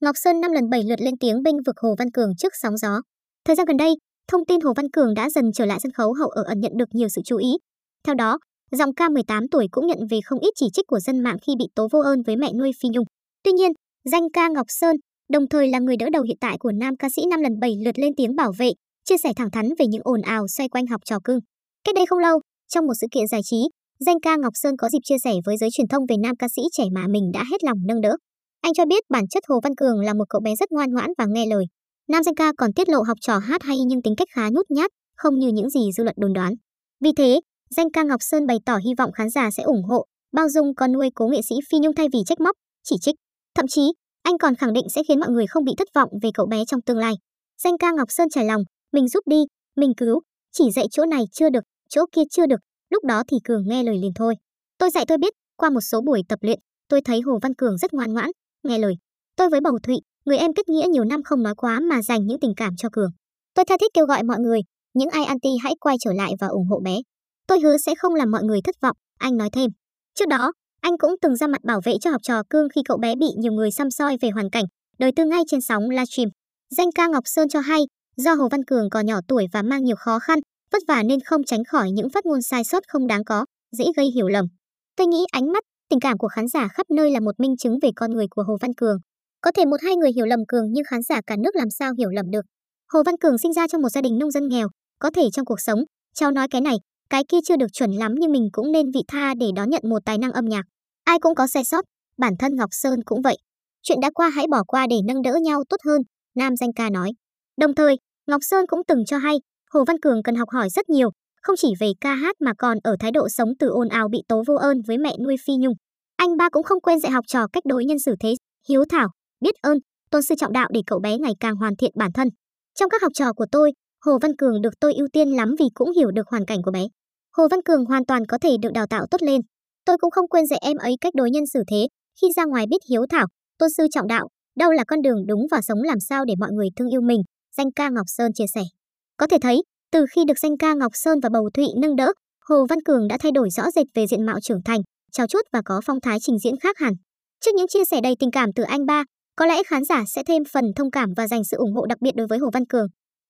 Ngọc Sơn năm lần bảy lượt lên tiếng bênh vực Hồ Văn Cường trước sóng gió. Thời gian gần đây, thông tin Hồ Văn Cường đã dần trở lại sân khấu hậu ở ẩn nhận được nhiều sự chú ý. Theo đó, giọng ca 18 tuổi cũng nhận về không ít chỉ trích của dân mạng khi bị tố vô ơn với mẹ nuôi Phi Nhung. Tuy nhiên, danh ca Ngọc Sơn, đồng thời là người đỡ đầu hiện tại của nam ca sĩ năm lần bảy lượt lên tiếng bảo vệ, chia sẻ thẳng thắn về những ồn ào xoay quanh học trò cưng. Cách đây không lâu, trong một sự kiện giải trí, danh ca Ngọc Sơn có dịp chia sẻ với giới truyền thông về nam ca sĩ trẻ mà mình đã hết lòng nâng đỡ. Anh cho biết bản chất Hồ Văn Cường là một cậu bé rất ngoan ngoãn và nghe lời. Nam danh ca còn tiết lộ học trò hát hay nhưng tính cách khá nhút nhát, không như những gì dư luận đồn đoán. Vì thế, danh ca Ngọc Sơn bày tỏ hy vọng khán giả sẽ ủng hộ, bao dung con nuôi cố nghệ sĩ Phi Nhung thay vì trách móc, chỉ trích. Thậm chí, anh còn khẳng định sẽ khiến mọi người không bị thất vọng về cậu bé trong tương lai. Danh ca Ngọc Sơn trải lòng, mình giúp đi, mình cứu, chỉ dạy chỗ này chưa được, chỗ kia chưa được, lúc đó thì Cường nghe lời liền thôi. Tôi dạy tôi biết, qua một số buổi tập luyện, tôi thấy Hồ Văn Cường rất ngoan ngoãn, nghe lời. Tôi với Bầu Thụy, người em kết nghĩa nhiều năm không nói quá mà dành những tình cảm cho Cường. Tôi tha thiết kêu gọi mọi người, những ai anti hãy quay trở lại và ủng hộ bé. Tôi hứa sẽ không làm mọi người thất vọng, anh nói thêm. Trước đó, anh cũng từng ra mặt bảo vệ cho học trò Cương khi cậu bé bị nhiều người xăm soi về hoàn cảnh, đời tư ngay trên sóng livestream. Danh ca Ngọc Sơn cho hay, do Hồ Văn Cường còn nhỏ tuổi và mang nhiều khó khăn, vất vả nên không tránh khỏi những phát ngôn sai sót không đáng có, dễ gây hiểu lầm. Tôi nghĩ ánh mắt, tình cảm của khán giả khắp nơi là một minh chứng về con người của Hồ Văn Cường. Có thể một hai người hiểu lầm Cường nhưng khán giả cả nước làm sao hiểu lầm được. Hồ Văn Cường sinh ra trong một gia đình nông dân nghèo, có thể trong cuộc sống, cháu nói cái này, cái kia chưa được chuẩn lắm nhưng mình cũng nên vị tha để đón nhận một tài năng âm nhạc. Ai cũng có sai sót, bản thân Ngọc Sơn cũng vậy. Chuyện đã qua hãy bỏ qua để nâng đỡ nhau tốt hơn, nam danh ca nói. Đồng thời, Ngọc Sơn cũng từng cho hay, Hồ Văn Cường cần học hỏi rất nhiều, không chỉ về ca hát mà còn ở thái độ sống từ ồn ào bị tố vô ơn với mẹ nuôi Phi Nhung. Anh ba cũng không quên dạy học trò cách đối nhân xử thế, hiếu thảo, biết ơn, tôn sư trọng đạo để cậu bé ngày càng hoàn thiện bản thân. Trong các học trò của tôi, Hồ Văn Cường được tôi ưu tiên lắm vì cũng hiểu được hoàn cảnh của bé. Hồ Văn Cường hoàn toàn có thể được đào tạo tốt lên. Tôi cũng không quên dạy em ấy cách đối nhân xử thế, khi ra ngoài biết hiếu thảo, tôn sư trọng đạo, đâu là con đường đúng và sống làm sao để mọi người thương yêu mình, danh ca Ngọc Sơn chia sẻ. Có thể thấy, từ khi được danh ca Ngọc Sơn và Bầu Thụy nâng đỡ, Hồ Văn Cường đã thay đổi rõ rệt về diện mạo trưởng thành, trao chuốt và có phong thái trình diễn khác hẳn. Trước những chia sẻ đầy tình cảm từ anh ba, có lẽ khán giả sẽ thêm phần thông cảm và dành sự ủng hộ đặc biệt đối với Hồ Văn Cường.